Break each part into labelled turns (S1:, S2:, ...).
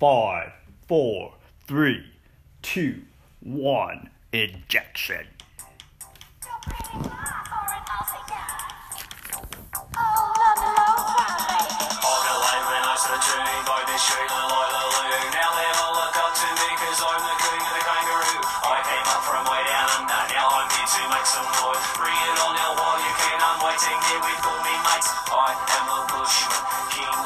S1: Five, four, three, two, one. Ejection.
S2: All the way when I said June by the street and like the loo. Now they all look up to me cause I'm the king of the kangaroo. I came up from way down under, now I'm here to make some noise. Bring it on now while you can, I'm waiting here with all me mates. I am a bushman, king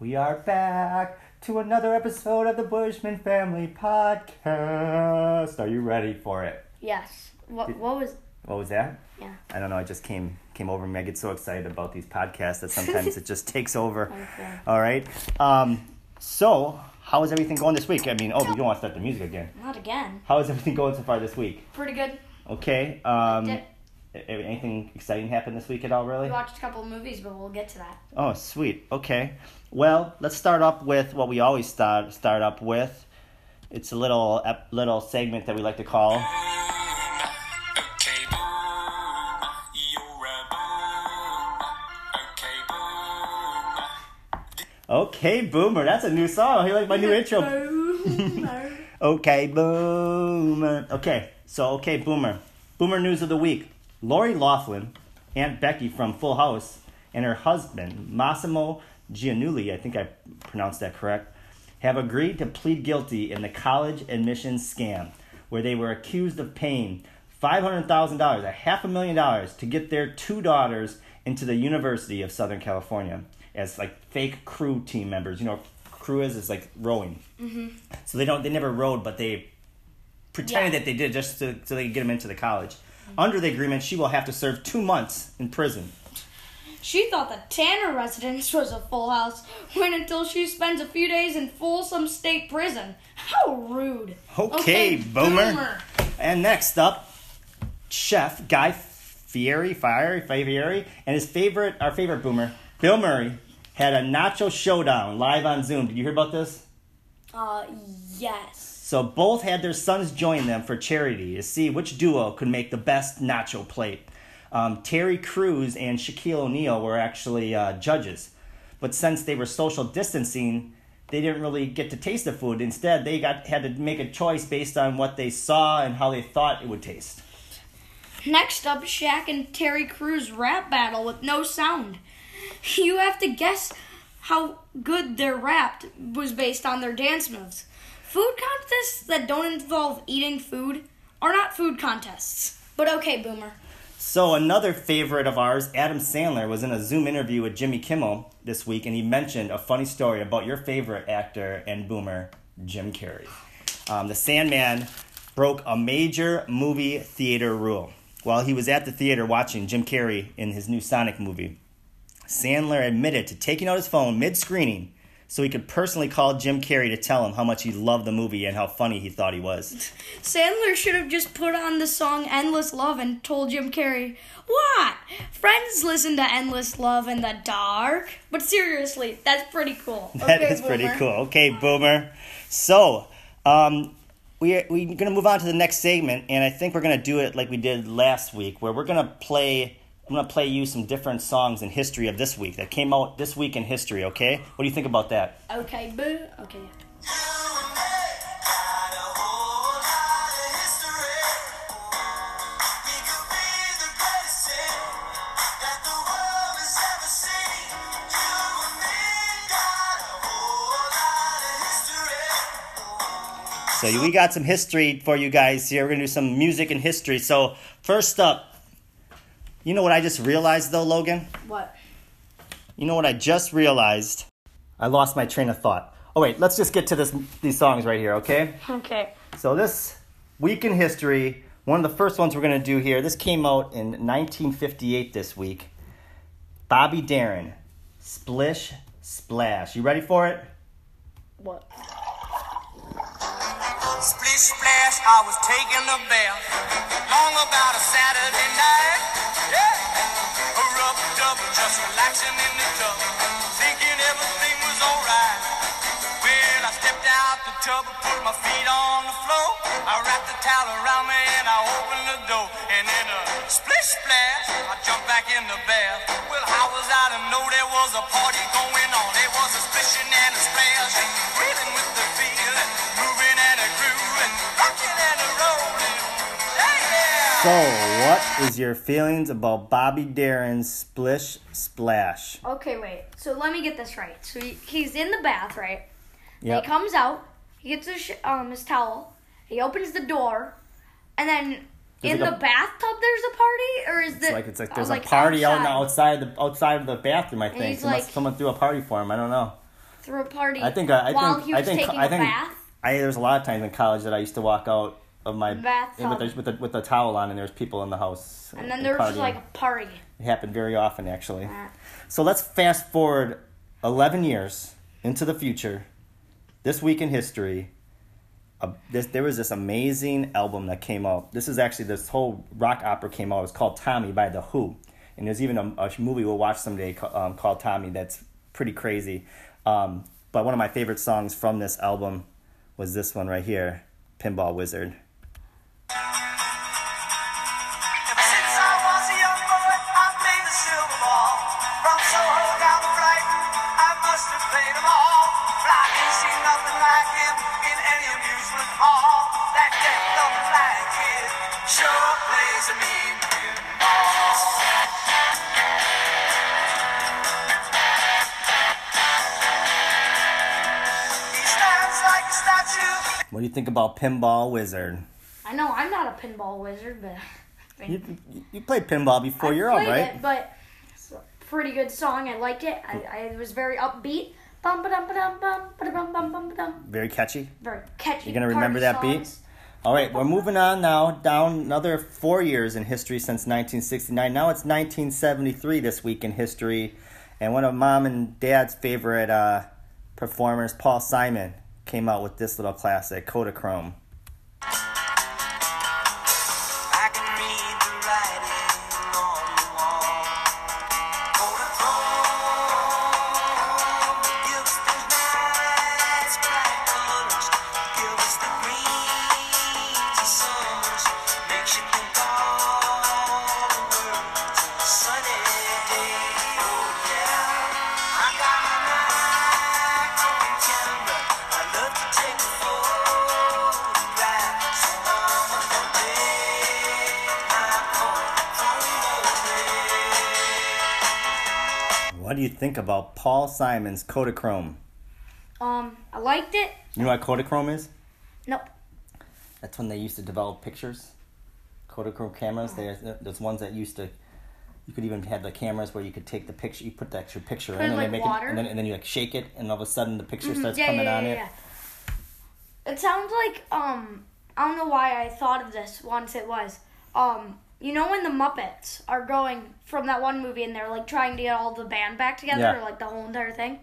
S1: We are back to another episode of the Bushman Family Podcast. Are you ready for it?
S3: Yes. What, what was.
S1: What was that?
S3: Yeah.
S1: I don't know. I just came came over me. I get so excited about these podcasts that sometimes it just takes over.
S3: Okay.
S1: All right. Um, so, how is everything going this week? I mean, oh, we don't want to start the music again.
S3: Not again.
S1: How is everything going so far this week?
S3: Pretty good.
S1: Okay. Um, anything exciting happen this week at all? Really?
S3: We watched a couple of movies, but we'll get to that.
S1: Oh, sweet. Okay. Well, let's start up with what we always start start up with. It's a little ep- little segment that we like to call.
S2: Okay, boom, you're a boom. Okay, boom.
S1: Okay, Boomer. That's a new song. You like my new intro? Okay, Boomer. Okay, so okay, Boomer. Boomer news of the week. Lori Laughlin, Aunt Becky from Full House, and her husband Massimo Giannulli, I think I pronounced that correct, have agreed to plead guilty in the college admissions scam, where they were accused of paying five hundred thousand dollars, a half a million dollars, to get their two daughters into the University of Southern California as like fake crew team members. You know, crew is is like rowing. Mm-hmm. So they don't they never rowed, but they pretended
S3: Yeah.
S1: that they did just to, so they could get them into the college. Mm-hmm. Under the agreement, she will have to serve two months in prison.
S3: She thought the Tanner residence was a full house when until she spends a few days in Folsom State Prison. How rude.
S1: Okay, boomer. And next up, Chef Guy Fieri, Fieri, Fieri, and his favorite, our favorite boomer, Bill Murray, had a nacho showdown live on Zoom. Did you hear about this?
S3: Uh, yes.
S1: So both had their sons join them for charity to see which duo could make the best nacho plate. Um, Terry Crews and Shaquille O'Neal were actually uh, judges, but since they were social distancing, they didn't really get to taste the food. Instead, they got had to make a choice based on what they saw and how they thought it would taste.
S3: Next up, Shaq and Terry Crews rap battle with no sound. You have to guess how good their rap was based on their dance moves. Food contests that don't involve eating food are not food contests. But okay, Boomer.
S1: So another favorite of ours, Adam Sandler, was in a Zoom interview with Jimmy Kimmel this week, and he mentioned a funny story about your favorite actor and boomer, Jim Carrey. Um, the Sandman broke a major movie theater rule. While he was at the theater watching Jim Carrey in his new Sonic movie, Sandler admitted to taking out his phone mid screening so he could personally call Jim Carrey to tell him how much he loved the movie and how funny he thought he was.
S3: Sandler should have just put on the song Endless Love and told Jim Carrey, What? Friends listen to Endless Love in the dark? But seriously, that's pretty cool.
S1: That
S3: Okay,
S1: is pretty
S3: Boomer.
S1: cool. Okay, Boomer. So, um, we we're gonna move on to the next segment, and I think we're gonna do it like we did last week, where we're gonna play. I'm gonna play you some different songs in history of this week that came out this week in history. Okay, what do you think about that?
S3: Okay, boo. Okay.
S1: So we got some history for you guys here. We're gonna do some music and history. So first up, you know what I just realized though, Logan?
S3: What?
S1: You know what I just realized? I lost my train of thought. Oh wait, let's just get to this these songs right here, okay?
S3: Okay.
S1: So this week in history, one of the first ones we're gonna do here. This came out in 1958 this week. Bobby Darin, Splish Splash. You ready for it?
S3: What?
S2: I was taking a bath. Long about a Saturday night. Yeah. A rub dub, just relaxing in the tub. Thinking everything was alright. Well, trouble, put my feet on the floor. I wrapped the towel around me and I opened the door. And then a splish splash, I jumped back in the bath. Well, how was I to know there was a party going on? There was a splishing and a splash, and reeling with the feel,
S1: So, what is your feelings about Bobby Darin's Splish Splash?
S3: Okay, wait. So let me get this right. So he, he's in the bath, right?
S1: Yep.
S3: He comes out. He gets his um his towel. He opens the door, and then
S1: There's
S3: in
S1: like
S3: the
S1: a-
S3: bathtub there's a party, or is
S1: It's
S3: the
S1: like it's like
S3: uh,
S1: there's a party out in the
S3: outside?
S1: outside the outside of the bathroom. I think
S3: like-
S1: someone threw a party for him. I don't know.
S3: through a party.
S1: I think I, I
S3: while
S1: think
S3: he
S1: I think
S3: taking
S1: I
S3: a
S1: think
S3: bath.
S1: I there's a lot of times in college that I used to walk out of my
S3: Bathtub.
S1: with the, with the with the towel on and there's people in the house.
S3: And then there was like a party.
S1: it happened very often actually.
S3: Uh,
S1: So let's fast forward 11 years into the future. This week in history, uh, this, there was this amazing album that came out. This is actually this whole rock opera came out. It was called Tommy by The Who. And there's even a, a movie we'll watch someday um, called Tommy that's pretty crazy. Um, but one of my favorite songs from this album was this one right here Pinball Wizard. Think about Pinball Wizard?
S3: I know I'm not a pinball wizard, but I
S1: You, you- you played pinball before
S3: I
S1: you're
S3: played
S1: right?
S3: It, but it's a pretty good song. I liked it. I, I was very upbeat. Bum ba dum ba dum bum ba dum bum bum ba dum.
S1: Very catchy.
S3: Very catchy.
S1: You're gonna remember that beat? All right, we're moving on now, down another four years in history since 1969. Now it's 1973 this week in history, and one of mom and dad's favorite uh, performers, Paul Simon, came out with this little classic, Kodachrome.
S2: Think
S1: about Paul Simon's Kodachrome?
S3: Um, I liked it.
S1: You know what Kodachrome is?
S3: Nope.
S1: That's when they used to develop pictures. Kodachrome cameras. There's there's ones that used to. You could even have the cameras where you could take the picture. You put the extra picture
S3: Put
S1: in,
S3: in,
S1: and they make
S3: water?
S1: it, and then and then you like shake it, and all of a sudden the picture
S3: Mhm,
S1: starts
S3: yeah,
S1: coming
S3: yeah,
S1: on
S3: yeah,
S1: it.
S3: yeah. It sounds like um I don't know why I thought of this once it was. Um you know when the Muppets are going from that one movie and they're like trying to get all the band back together
S1: Yeah.
S3: or like the whole entire thing?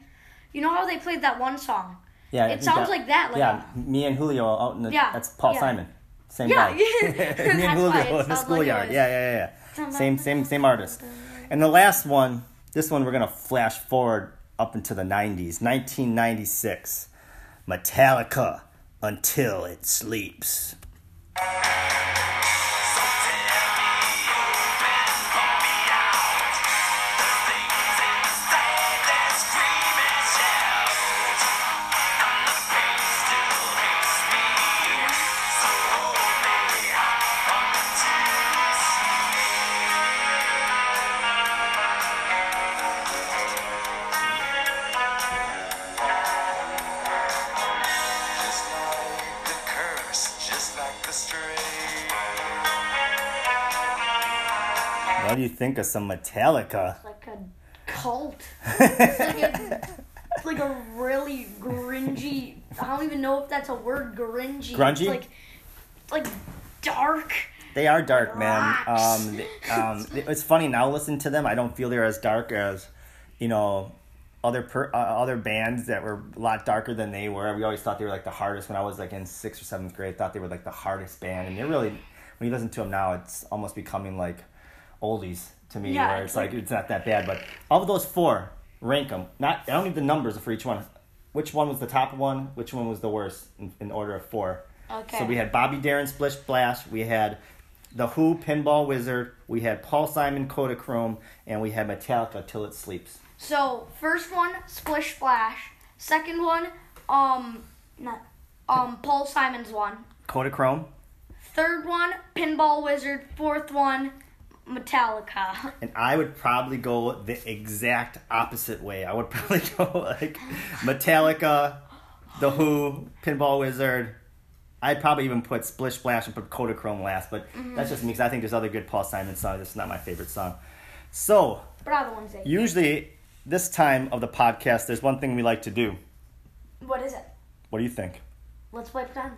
S3: You know how they played that one song?
S1: Yeah,
S3: It sounds like that, like
S1: yeah, me and Julio out in the.
S3: Yeah,
S1: that's Paul
S3: yeah.
S1: Simon. Same
S3: Yeah,
S1: guy.
S3: yeah.
S1: me and Julio in the
S3: sounds like
S1: schoolyard. yeah, yeah, yeah. Same, same, same artist. And the last one, this one we're gonna flash forward up into the '90s, 1996. Metallica, Until It Sleeps. Think of some Metallica?
S3: like a cult. It's like a, it's like a really gringy. I don't even know if that's a word. Gringy.
S1: Grungy?
S3: It's like, like dark.
S1: They are dark, man. Um, um, it's funny now. Listen to them. I don't feel they're as dark as, you know, other per, uh, other bands that were a lot darker than they were. We always thought they were like the hardest. When I was like in sixth or seventh grade, thought they were like the hardest band, and they're really. When you listen to them now, it's almost becoming like oldies to me,
S3: Yeah,
S1: where
S3: it's
S1: like- it's not that bad. But of those four, rank them. Not I don't need the numbers for each one. which one was the top one, which one was the worst in, in order of four.
S3: Okay.
S1: So we had Bobby Darin Splish Splash, we had The Who Pinball Wizard, we had Paul Simon Kodachrome, and we had Metallica Till It Sleeps.
S3: So first one, Splish Splash. Second one, um, not, um, Paul Simon's one.
S1: Kodachrome,
S3: Third one, Pinball Wizard. Fourth one, Metallica.
S1: and I would probably go the exact opposite way. I would probably go like Metallica, The Who, Pinball Wizard. I'd probably even put Splish Splash and put Kodachrome last, but mm-hmm. that's just me because I think there's other good Paul Simon songs. This is not my favorite song. So,
S3: But other ones they.
S1: usually this time of the podcast, there's one thing we like to do.
S3: What is it?
S1: What do you think?
S3: Let's play pretend.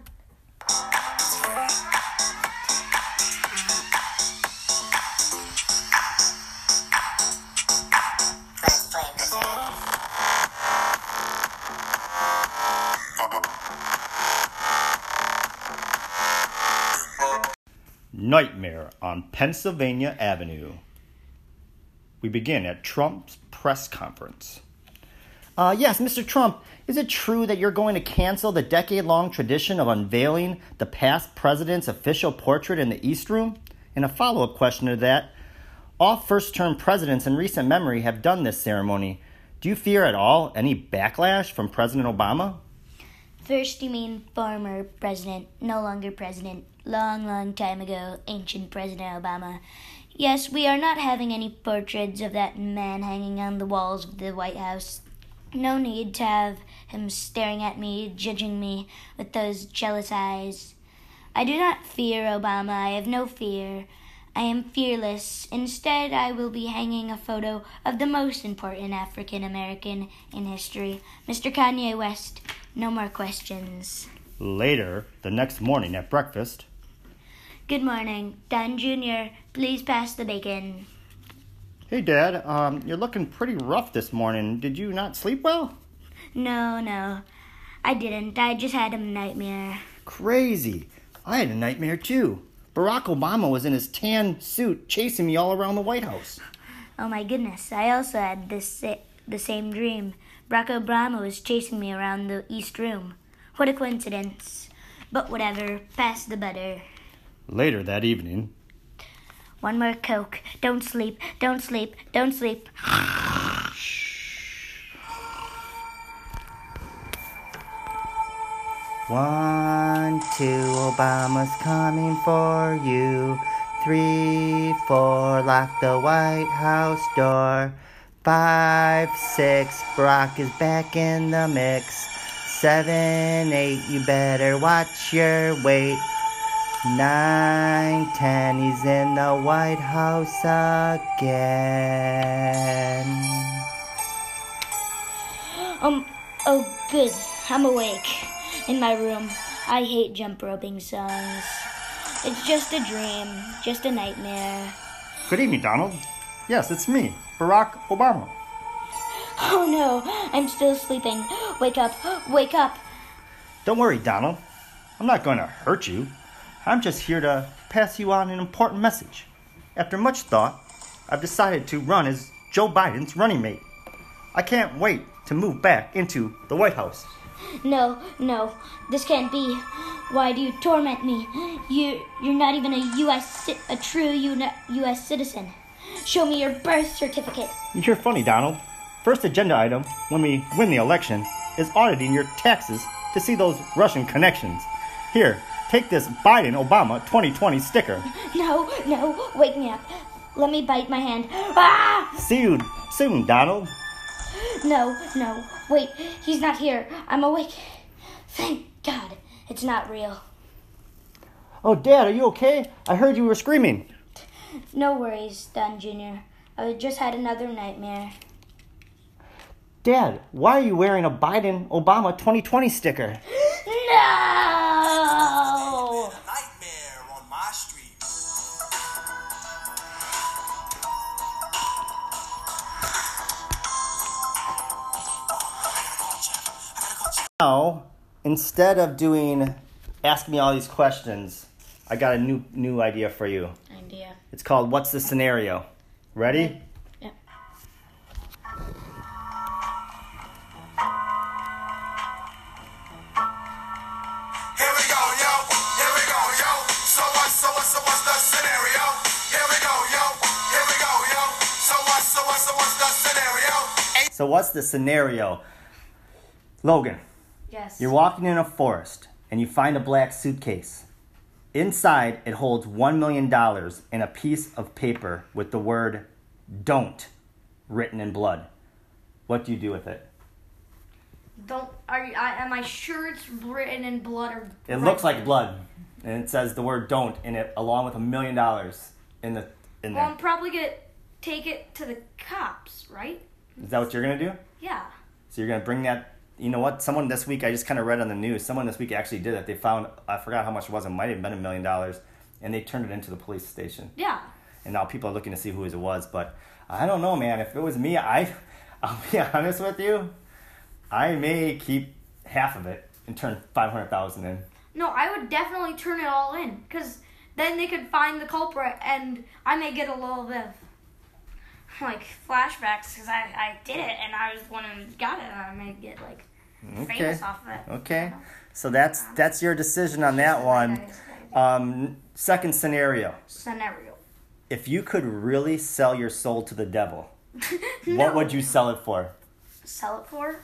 S1: Nightmare on Pennsylvania Avenue. We begin at Trump's press conference. Uh, yes, Mr. Trump, is it true that you're going to cancel the decade long tradition of unveiling the past president's official portrait in the East Room? And a follow up question to that all first term presidents in recent memory have done this ceremony. Do you fear at all any backlash from President Obama?
S4: First, you mean former president, no longer president, long, long time ago, ancient President Obama. Yes, we are not having any portraits of that man hanging on the walls of the White House. No need to have him staring at me, judging me with those jealous eyes. I do not fear Obama. I have no fear. I am fearless. Instead, I will be hanging a photo of the most important African American in history, Mr. Kanye West. No more questions.
S1: Later, the next morning at breakfast,
S4: Good morning. Don Jr., please pass the bacon.
S1: Hey, Dad, um, you're looking pretty rough this morning. Did you not sleep well?
S4: No, no. I didn't. I just had a nightmare.
S1: Crazy. I had a nightmare too. Barack Obama was in his tan suit chasing me all around the White House.
S4: Oh my goodness. I also had this the same dream. Barack Obama was chasing me around the East Room. What a coincidence. But whatever. Pass the butter.
S1: Later that evening,
S4: One more Coke. Don't sleep. Don't sleep. Don't sleep.
S1: one, two, Obama's coming for you. Three, four, lock the White House door. Five, six, Barack is back in the mix. Seven, eight, you better watch your weight. Nine, ten, he's in the White House again.
S4: Um, oh, good. I'm awake. In my room. I hate jump roping songs. It's just a dream. Just a nightmare.
S1: Good evening, Donald. Yes, it's me, Barack Obama.
S4: Oh no, I'm still sleeping. Wake up. Wake up.
S1: Don't worry, Donald. I'm not going to hurt you. I'm just here to pass you on an important message. After much thought, I've decided to run as Joe Biden's running mate. I can't wait to move back into the White House.
S4: No, no, this can't be. Why do you torment me? You, you're not even a U.S. a true U.S. citizen. Show me your birth certificate.
S1: You're funny, Donald. First agenda item when we win the election is auditing your taxes to see those Russian connections. Here, take this Biden Obama 2020 sticker.
S4: No, no, wake me up. Let me bite my hand. Ah!
S1: See you soon, Donald.
S4: No, no, wait, he's not here. I'm awake. Thank God, it's not real.
S1: Oh, Dad, are you okay? I heard you were screaming.
S4: No worries, Don Jr. I just had another nightmare.
S1: Dad, why are you wearing a Biden Obama 2020 sticker?
S4: No!
S2: Nightmare on my street.
S1: Now, instead of doing ask me all these questions, I got a new new idea for you.
S4: Idea.
S1: It's called What's the Scenario? Ready?
S4: Yep.
S5: Here we go, yo. Here we go, yo. So what? So what? So what's the scenario? Here we go, yo. Here we go, yo. So what? So what? So what's the scenario?
S1: So what's the scenario? Logan,
S3: Yes.
S1: you're walking in a forest and you find a black suitcase. Inside, it holds $1 million in a piece of paper with the word don't written in blood. What do you do with it?
S3: Don't. Are you? I, am I sure it's written in blood or?
S1: It looks like blood, and it says the word "don't" in it, along with a million dollars in the in
S3: Well,
S1: there.
S3: I'm probably gonna take it to the cops, right?
S1: Is that what you're gonna do?
S3: Yeah.
S1: So you're gonna bring that? You know what? Someone this week I just kind of read on the news. Someone this week actually did it. They found I forgot how much it was. It might have been a million dollars, and they turned it into the police station.
S3: Yeah.
S1: And now people are looking to see who it was. But I don't know, man. If it was me, I, I'll be honest with you, I may keep half of it and turn five hundred thousand in.
S3: No, I would definitely turn it all in, cause then they could find the culprit, and I may get a little bit of like flashbacks, cause I I did it, and I was the one who got it, and I may get like
S1: Okay.
S3: famous off of it.
S1: Okay. So that's that's your decision on that one. Um, second scenario.
S3: Scenario.
S1: If you could really sell your soul to the devil,
S3: No.
S1: what would you sell it for?
S3: sell it for?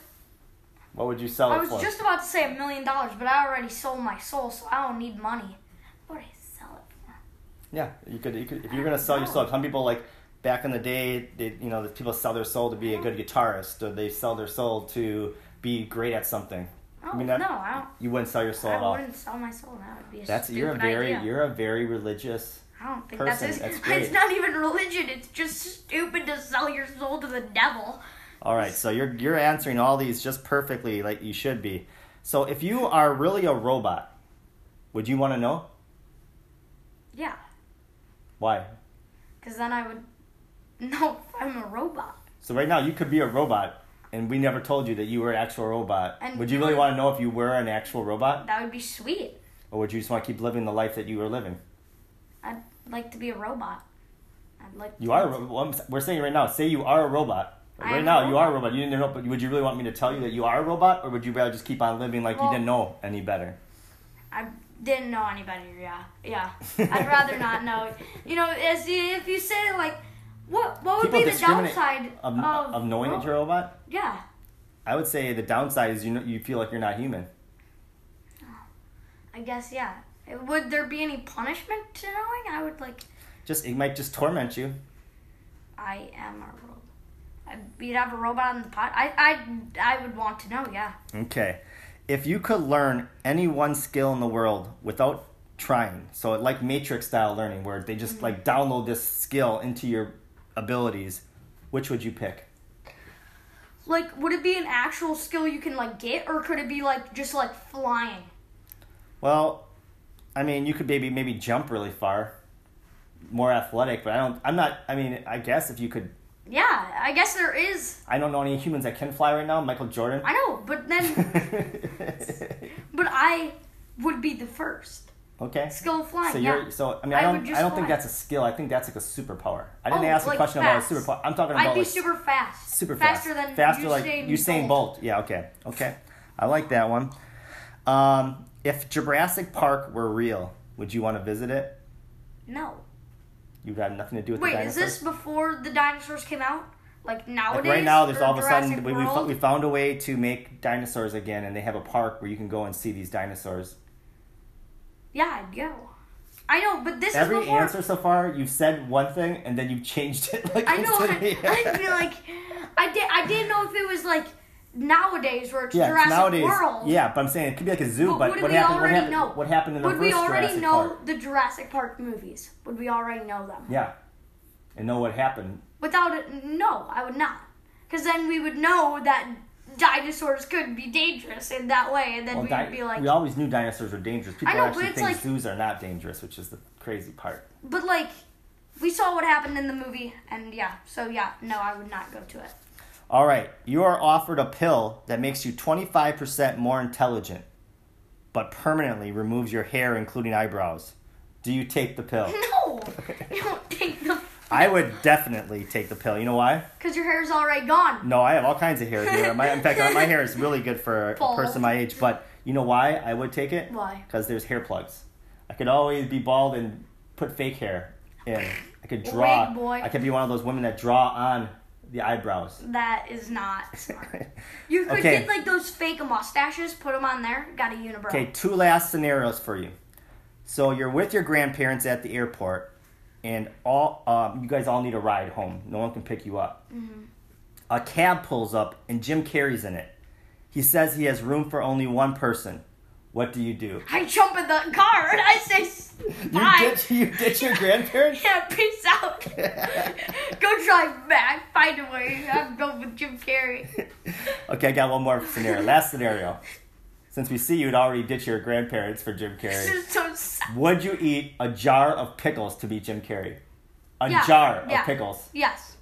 S1: What would you sell
S3: I
S1: it for?
S3: I was just about to say a million dollars, but I already sold my soul, so I don't need money. What would I sell it for?
S1: Yeah, you could. You could if you're gonna sell your soul. Some people like back in the day, they, you know, the people sell their soul to be a good guitarist, or they sell their soul to be great at something.
S3: Oh
S1: I mean, that-
S3: no, I don't.
S1: You wouldn't sell your soul
S3: I
S1: at all.
S3: I wouldn't sell my soul. That would be a
S1: That's you're a very
S3: idea.
S1: you're a very religious.
S3: I don't think
S1: person.
S3: that's,
S1: That's
S3: it's,
S1: great.
S3: it's not even religion. It's just stupid to sell your soul to the devil.
S1: All right, so you're you're answering all these just perfectly like you should be. So if you are really a robot, would you want to know
S3: Yeah,
S1: why?
S3: because then I would know if I'm a robot.
S1: So right now you could be a robot, and we never told you that you were an actual robot.
S3: And
S1: would you really want to know if you were an actual robot,
S3: That would be sweet.
S1: or would you just want to keep living the life that you were living?
S3: I'd like to be a robot. I'd like.
S1: You
S3: to
S1: are. Well, we're saying right now. Say you are a robot. Right now,
S3: a
S1: you are a
S3: robot.
S1: robot. You didn't know, but would you really want me to tell you that you are a robot, or would you rather just keep on living like
S3: Well-
S1: you didn't know any better?
S3: I didn't know any better. Yeah, yeah. I'd rather not know. You know, as if you say like, what what would
S1: People
S3: be the
S1: discriminate
S3: downside
S1: of,
S3: of
S1: of knowing that you're a robot.
S3: Yeah,
S1: I would say the downside is you know, you feel like you're not human.
S3: I guess yeah. Would there be any punishment to knowing? I would like.
S1: Just it might just torment you.
S3: I am a robot. I, you'd have a robot on the pot. I I I would want to know. Yeah.
S1: Okay. If you could learn any one skill in the world without trying, so like Matrix style learning, where they just mm-hmm. like download this skill into your abilities, which would you pick?
S3: Like, would it be an actual skill you can like get, or could it be like just like flying?
S1: Well, I mean, you could maybe maybe jump really far, more athletic, but I don't. I'm not. I mean, I guess if you could,
S3: Yeah, I guess there is.
S1: I don't know any humans that can fly right now. Michael Jordan.
S3: I know, but then, but I would be the first
S1: okay.
S3: skill flying.
S1: So
S3: yeah.
S1: you're so I mean
S3: I
S1: don't I don't think that's a skill. I think that's like a superpower. I didn't
S3: Oh,
S1: ask a
S3: like
S1: question
S3: fast.
S1: about a superpower. I'm talking
S3: I'd
S1: about
S3: be
S1: like
S3: super fast.
S1: super
S3: faster
S1: fast.
S3: than
S1: faster
S3: Usain
S1: like Usain
S3: Bolt.
S1: Bolt. Yeah, okay. Okay. I like that one. Um, if Jurassic Park were real, would you want to visit it?
S3: No.
S1: You've got nothing to do with the dinosaurs.
S3: Wait, is this before the dinosaurs came out? Like nowadays?
S1: like right now, there's all of a sudden we, we, we found a way to make dinosaurs again, and they have a park where you can go and see these dinosaurs.
S3: Yeah, I'd go. I know, but this
S1: Every
S3: is before.
S1: answer so far, you've said one thing and then you've changed it. Like
S3: I know. I. I feel like I did. I didn't know if it was like nowadays where it's
S1: Yeah,
S3: Jurassic
S1: nowadays.
S3: World.
S1: Yeah, but I'm saying it could be like a zoo.
S3: But
S1: But,
S3: would
S1: what
S3: we
S1: happened? What
S3: already
S1: happened?
S3: know?
S1: What happened in the
S3: Would we
S1: first
S3: already
S1: Jurassic
S3: know
S1: Park?
S3: the Jurassic Park movies? Would we already know them?
S1: Yeah, and know what happened.
S3: Without it, no, I would not. Because then we would know that dinosaurs could be dangerous in that way, and then
S1: Well,
S3: we
S1: di-
S3: be like,
S1: we always knew dinosaurs were dangerous. People
S3: I know,
S1: actually
S3: but it's
S1: think
S3: like-
S1: zoos are not dangerous, which is the crazy part.
S3: but like, we saw what happened in the movie, and yeah, so yeah, no, I would not go to it.
S1: All right, you are offered a pill that makes you 25% more intelligent, but permanently removes your hair, including eyebrows. Do you take the pill?
S3: No, you don't take the,
S1: I would definitely take the pill. You know why?
S3: because your hair's already gone.
S1: No, I have all kinds of hair here. My, in fact, my hair is really good for a person my age. But You know why I would take it?
S3: Why?
S1: Because there's hair plugs. I could always be bald and put fake hair in. I could draw.
S3: Wait, boy.
S1: I could be one of those women that draw on the eyebrows.
S3: That is not smart. You could
S1: Okay.
S3: get like those fake mustaches, put them on there, got a unibrow.
S1: Okay, two last scenarios for you. So you're with your grandparents at the airport, and all um, you guys all need a ride home. No one can pick you up. A cab pulls up, and Jim Carrey's in it. He says he has room for only one person. What do you do?
S3: I jump in the car and I say, s-
S1: You
S3: bye.
S1: ditch, you ditch your grandparents?
S3: Yeah, peace out. Go drive back. Find a way. I'm going with Jim Carrey.
S1: okay, I got one more scenario. Last scenario. Since we see you'd already ditch your grandparents for Jim
S3: This
S1: Carrey,
S3: is so sad.
S1: would you eat a jar of pickles to be Jim Carrey? A
S3: Yeah,
S1: jar
S3: yeah.
S1: of pickles.
S3: Yes.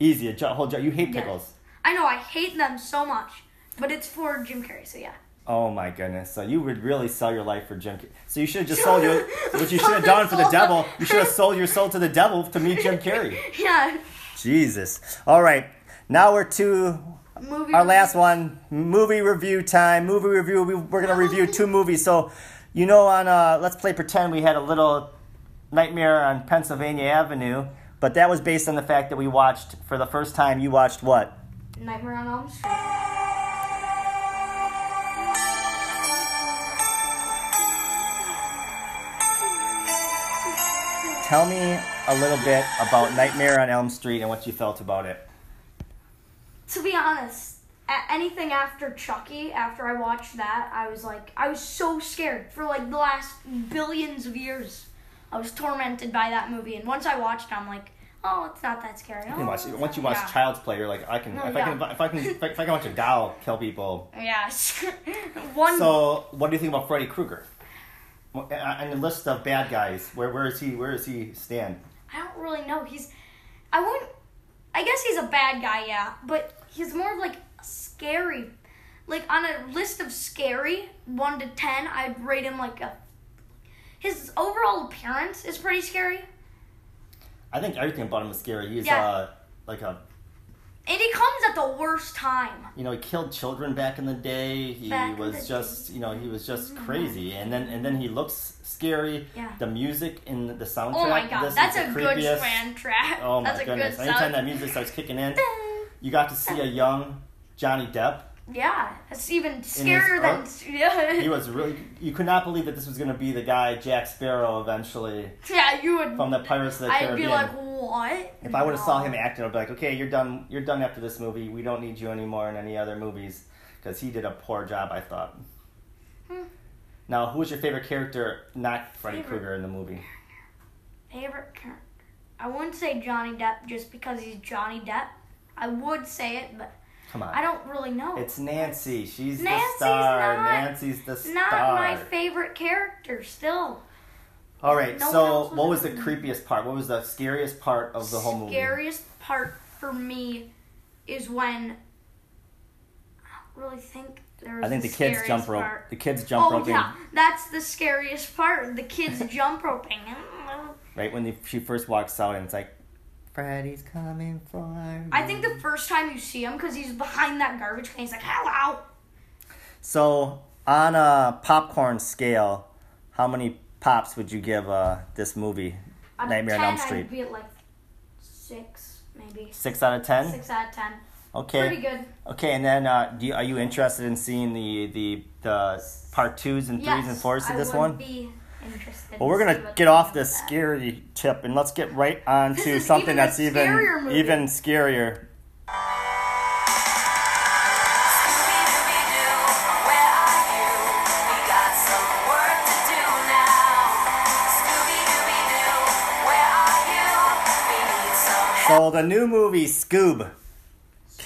S1: Easy, a jar, whole jar. You hate pickles.
S3: I know, I hate them so much. But it's for Jim Carrey, so yeah.
S1: Oh my goodness! So you would really sell your life for Jim. Carrey. So you should have just sold your. What you should have done for the devil, you should have sold your soul to the devil to meet Jim Carrey.
S3: Yeah.
S1: Jesus. All right, now we're to
S3: Movie.
S1: our last one, movie review time. Movie review. We, we're gonna review two movies. So, you know, on uh, Let's Play Pretend, we had a little Nightmare on Pennsylvania Avenue, but that was based on the fact that we watched for the first time. You watched what?
S3: Nightmare on Elm Street.
S1: Tell me a little bit about Nightmare on Elm Street and what you felt about it.
S3: To be honest, anything after Chucky, after I watched that, I was like, I was so scared for like the last billions of years. I was tormented by that movie, and once I watched it, I'm like, oh, it's not that scary.
S1: You can
S3: Oh,
S1: watch, once you watch
S3: yeah.
S1: Child's Play, you're like, I can,
S3: No,
S1: if, I can if I can, if I, if I can watch a doll kill people.
S3: Yeah. One.
S1: So, what do you think about Freddy Krueger? Uh, the list of bad guys, where where is he? Where does he stand?
S3: I don't really know. He's, I wouldn't. I guess he's a bad guy, yeah, but he's more of like scary. Like on a list of scary, one to ten, I'd rate him like a. His overall appearance is pretty scary,
S1: I think everything about him is scary. He's
S3: Yeah.
S1: uh, like a,
S3: and he comes at the worst time.
S1: you know, he killed children back in the day. He
S3: Back in
S1: was
S3: the
S1: just, you know, he was just crazy, and then and then he looks scary.
S3: Yeah.
S1: The music in the soundtrack.
S3: Oh my god,
S1: this
S3: that's
S1: is
S3: a
S1: the
S3: good
S1: creepiest-
S3: fan track.
S1: Oh my
S3: that's a
S1: goodness!
S3: good
S1: Anytime
S3: sound.
S1: that music starts kicking in, you got to see a young Johnny Depp.
S3: Yeah, it's even scarier than. Yeah.
S1: He was really. You could not believe that this was going to be the guy Jack Sparrow eventually
S3: yeah, you would.
S1: from the Pirates of the
S3: I'd
S1: Caribbean.
S3: be like, what?
S1: if I would have saw him acting, I'd be like, okay, you're done. You're done after this movie. We don't need you anymore in any other movies because he did a poor job. I thought.
S3: Hmm.
S1: Now, who was your favorite character, not Freddy Krueger, in the movie?
S3: Favorite character? I wouldn't say Johnny Depp just because he's Johnny Depp. I would say it, but
S1: Come on.
S3: I don't really know.
S1: It's Nancy. She's
S3: Nancy's
S1: the star.
S3: not-
S1: Nancy's the star.
S3: not my favorite character still.
S1: All right.
S3: No
S1: so,
S3: was
S1: what was the creepiest part? What was the scariest part of the whole movie?
S3: The scariest part for me is when I don't really think there was
S1: I think
S3: a
S1: the kids jump rope.
S3: part.
S1: The kids jump
S3: Oh
S1: roping.
S3: yeah, that's the scariest part. The kids jump roping.
S1: Right when the, she first walks out, and it's like, Freddy's coming for me.
S3: I think the first time you see him, because he's behind that garbage can, he's like, "Hello."
S1: So, on a popcorn scale, how many pops would you give uh, this movie,
S3: Out of
S1: Nightmare on Elm Street?
S3: I'd be at like six, maybe
S1: Six out of ten.
S3: six out of ten.
S1: Okay.
S3: Pretty good.
S1: Okay, and then uh, do you, are you interested in seeing the the the part twos and threes
S3: yes,
S1: and fours to
S3: I
S1: this
S3: would
S1: one?
S3: Be interested.
S1: Well, we're gonna get off this
S3: that.
S1: scary tip and let's get right on to something
S3: even
S1: that's even
S3: scarier
S1: even scarier. So the new movie Scoob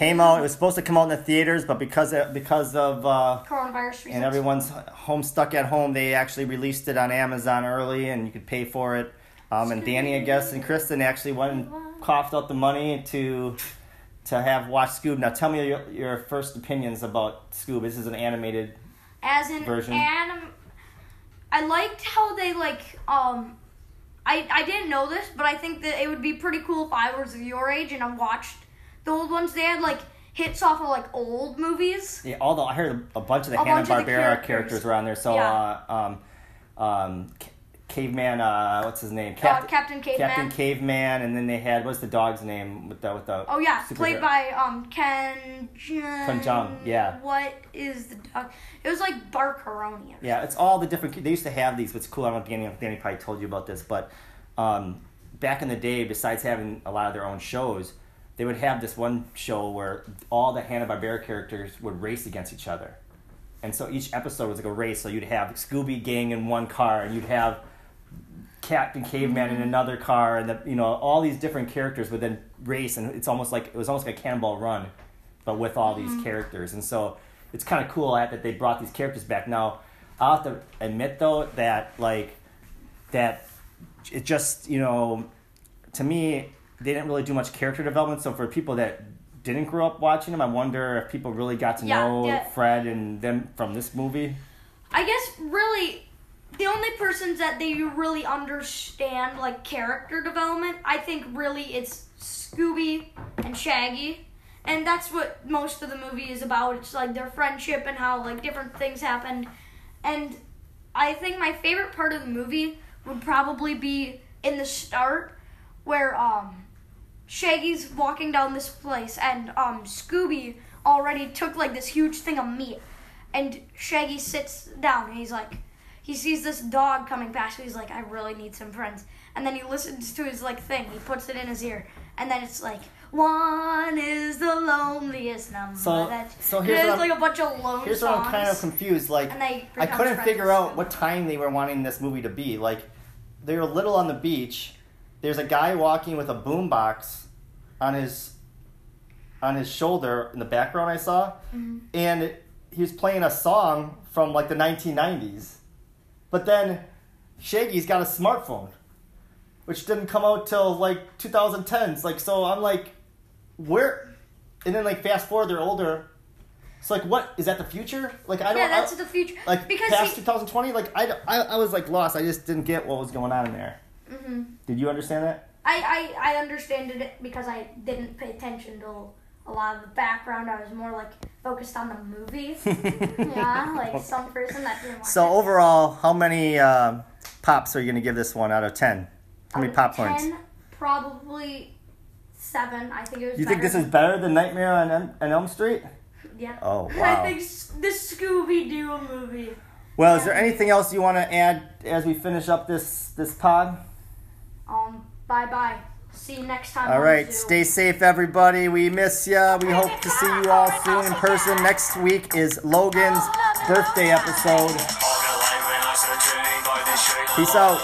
S1: came out. It was supposed to come out in the theaters, but because of, because of uh,
S3: coronavirus
S1: and everyone's home stuck at home, they actually released it on Amazon early, and you could pay for it. Um, and Danny, I guess, and Kristen actually went and coughed out the money to to have watched Scoob. Now, tell me your, your first opinions about Scoob. This is an animated.
S3: as an
S1: version.
S3: anim. I liked how they like um. I, I didn't know this, but I think that it would be pretty cool if I was your age and I watched the old ones. They had like hits off of like old movies.
S1: Yeah, although I heard a bunch of the Hanna
S3: bunch of the
S1: Barbera
S3: characters.
S1: characters. were on there. So,
S3: Yeah.
S1: uh, um, um, C- caveman, uh, what's his name?
S3: Uh, Captain Caveman.
S1: Captain Caveman, and then they had what's the dog's name with the with the
S3: Oh yeah,
S1: superhero?
S3: played by um Ken. Ken
S1: Jeong, yeah.
S3: What is the dog? It was like Barcaroni.
S1: Yeah, it's all the different. They used to have these. What's cool? I don't know if Danny, Danny probably told you about this, but um, back in the day, besides having a lot of their own shows, they would have this one show where all the Hanna Barbera characters would race against each other, and so each episode was like a race. So you'd have Scooby Gang in one car, and you'd have Captain Caveman in mm-hmm. another car, and the, you know all these different characters would then race, and it's almost like it was almost like a Cannonball Run, but with all these mm-hmm. characters, and so it's kind of cool that they brought these characters back. Now, I have to admit though that like that it just you know to me they didn't really do much character development. So for people that didn't grow up watching them, I wonder if people really got to
S3: Yeah,
S1: know
S3: yeah.
S1: Fred and them from this movie.
S3: I guess really the only persons that they really understand like character development, I think really it's Scooby and Shaggy. And that's what most of the movie is about. It's like their friendship and how like different things happened. And I think my favorite part of the movie would probably be in the start where um Shaggy's walking down this place and um Scooby already took like this huge thing of meat and Shaggy sits down and he's like he sees this dog coming past he's like I really need some friends and then he listens to his like thing he puts it in his ear and then it's like one is the loneliest number
S1: So-
S3: that
S1: so here's what
S3: like a bunch of lone
S1: Here's where
S3: songs
S1: I'm kind of confused. Like,
S3: And
S1: I couldn't figure out what time they were wanting this movie to be. Like, they were little on the beach. There's a guy walking with a boombox on his on his shoulder in the background. I saw,
S3: Mm-hmm.
S1: and he was playing a song from like the 1990s. But then Shaggy's got a smartphone, which didn't come out till like 2010s. Like, so I'm like, where? And then like fast forward, they're older. So like, what is that the future? Like, I don't.
S3: yeah that's
S1: I,
S3: the future
S1: like
S3: because
S1: past
S3: he,
S1: 2020. Like, I, I, I was like lost. I just didn't get what was going on in there.
S3: Mhm.
S1: Did you understand that?
S3: I, I I understand it because I didn't pay attention to a lot of the background. I was more like focused on the movie. yeah, like some person that didn't watch
S1: So
S3: it.
S1: overall, how many uh, pops are you gonna give this one out of ten? How many
S3: Out of
S1: popcorns?
S3: 10, probably seven. I think it was.
S1: You think this is better than Nightmare on, Elm- on Elm Street?
S3: Yeah.
S1: Oh, wow.
S3: I think s- the Scooby Doo movie.
S1: Well, is there anything else you want to add as we finish up this this pod?
S3: Um. Bye bye. See you next time.
S1: All right,
S3: on
S1: stay safe, everybody. We miss ya. We hope to see you all soon in person. Next week is Logan's birthday episode. Peace out.